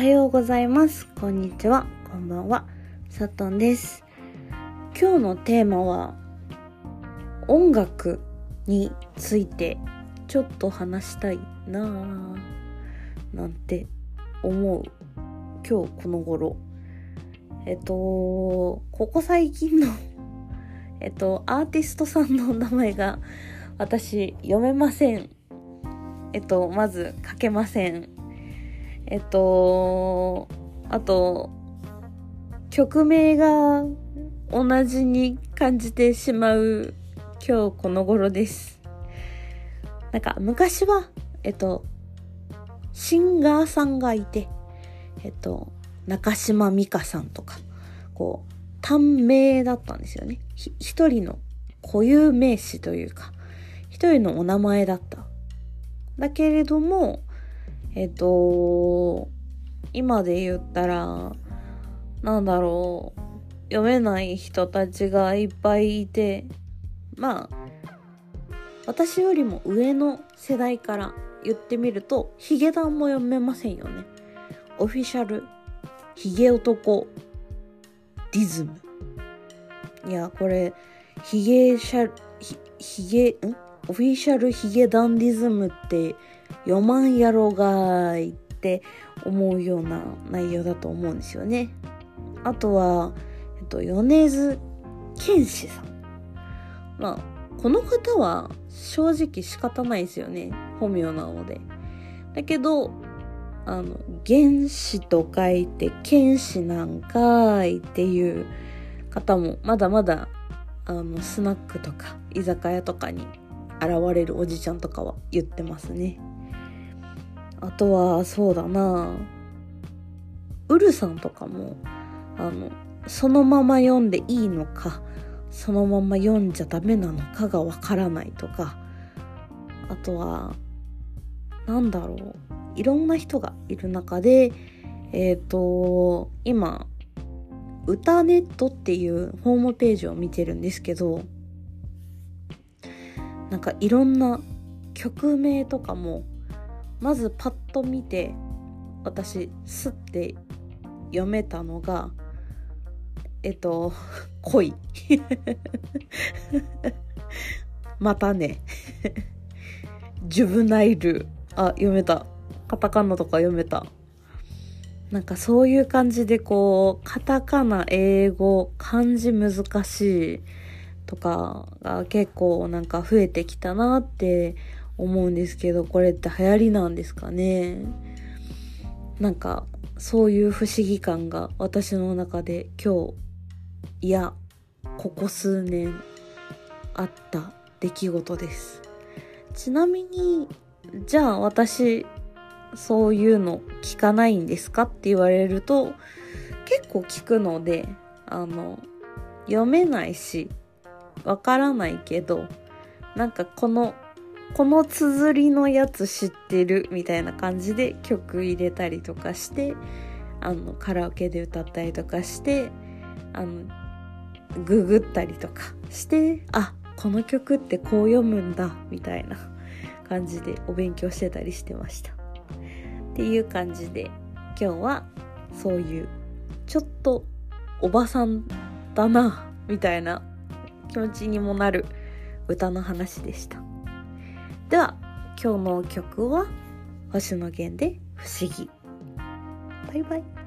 はようございます。こんにちは。こんばんは。さとんです。今日のテーマは、音楽についてちょっと話したいなぁ、なんて思う今日この頃。えっと、ここ最近の、えっと、アーティストさんの名前が私読めません。えっと、まず書けません。えっと、あと、曲名が同じに感じてしまう今日この頃です。なんか昔は、えっと、シンガーさんがいて、えっと、中島美嘉さんとか、こう、単名だったんですよね。一人の固有名詞というか、一人のお名前だった。だけれども、えっと、今で言ったら、なんだろう、読めない人たちがいっぱいいて、まあ、私よりも上の世代から言ってみると、ヒゲダンも読めませんよね。オフィシャル、ヒゲ男、ディズム。いや、これ、ヒゲシャル、ヒゲ、ん？オフィシャルヒゲダンディズムって読まんやろがーいって思うような内容だと思うんですよね。あとは、えっと、米津玄師さん。まあ、この方は正直仕方ないですよね。本名なので。だけど、あの、原子と書いて、剣士なんかーいっていう方も、まだまだ、あの、スナックとか、居酒屋とかに現れるおじちゃんとかは言ってますね。あとは、そうだなウルさんとかも、あの、そのまま読んでいいのか、そのまま読んじゃダメなのかがわからないとか、あとは、なんだろう、いろんな人がいる中で、えっ、と、今、歌ネットっていうホームページを見てるんですけど、なんかいろんな曲名とかも、まずパッと見て、私、スッて読めたのが、えっと、恋。またね。ジュブナイル。あ、読めた。カタカナとか読めた。なんかそういう感じでこう、カタカナ、英語、漢字難しいとかが結構なんか増えてきたなって思うんですけど、これって流行りなんですかね？なんかそういう不思議感が私の中で今日、いや、ここ数年あった出来事です。ちなみに、じゃあ私、そういうの聞かないんですかって言われると、結構聞くので、あの、読めないし、わからないけど、なんかこの、この綴りのやつ知ってるみたいな感じで曲入れたりとかして、あの、カラオケで歌ったりとかして、あの、ググったりとかして、あ、この曲ってこう読むんだ、みたいな感じでお勉強してたりしてました。っていう感じで、今日はそういう、ちょっとおばさんだな、みたいな気持ちにもなる歌の話でした。では、今日の曲は星野源で不思議。バイバイ。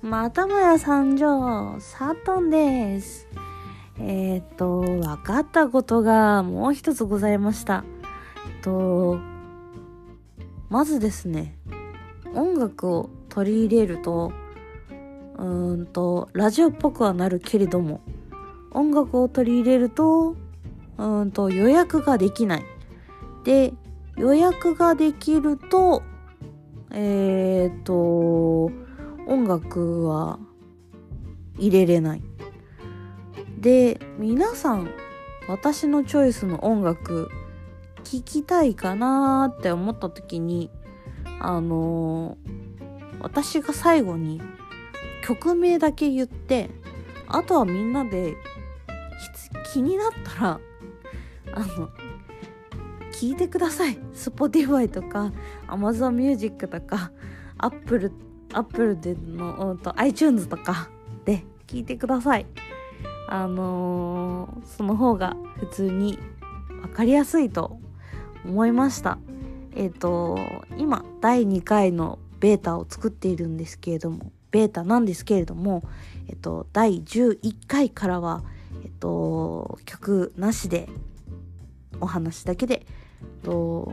またもや参上サトンです。えっ、と、分かったことがもう一つございました。えっと、まずですね、音楽を取り入れると、うーんと、ラジオっぽくはなるけれども、音楽を取り入れると、うんと、予約ができない。で、予約ができると、えっ、と、音楽は入れれない。で、皆さん、私のチョイスの音楽、聞きたいかなって思った時にあのー、私が最後に曲名だけ言ってあとはみんなで気になったらあの聞いてください Spotify とか Amazon Music とか Apple, Apple での、と、iTunes とかで聞いてください。あのー、その方が普通に分かりやすいと思いました。えっ、ー、と今第2回のベータを作っているんですけれどもベータなんですけれどもえっ、ー、と第11回からはえっ、と曲なしでお話だけで、えっと、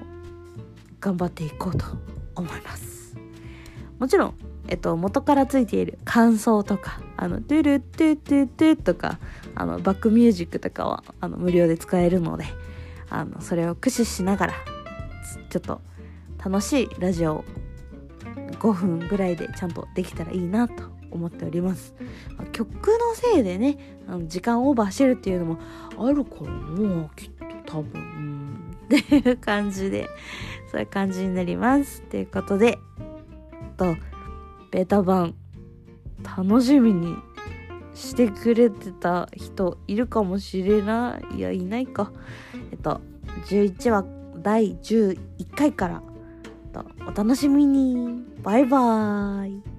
頑張っていこうと思います。もちろんえっと、元からついている感想とか、あの、トゥルトゥトゥトゥとか、あの、バックミュージックとかは、あの、無料で使えるので、あのそれを駆使しながらちょっと楽しいラジオを5分ぐらいでちゃんとできたらいいなと思っております、曲のせいでねあの時間オーバーしてるっていうのもあるからもうきっと多分。っていう感じでそういう感じになります。ということでとベータ版楽しみにしてくれてた人いるかもしれない。いやいないか。えっと11話第11回から。お楽しみに。バイバーイ。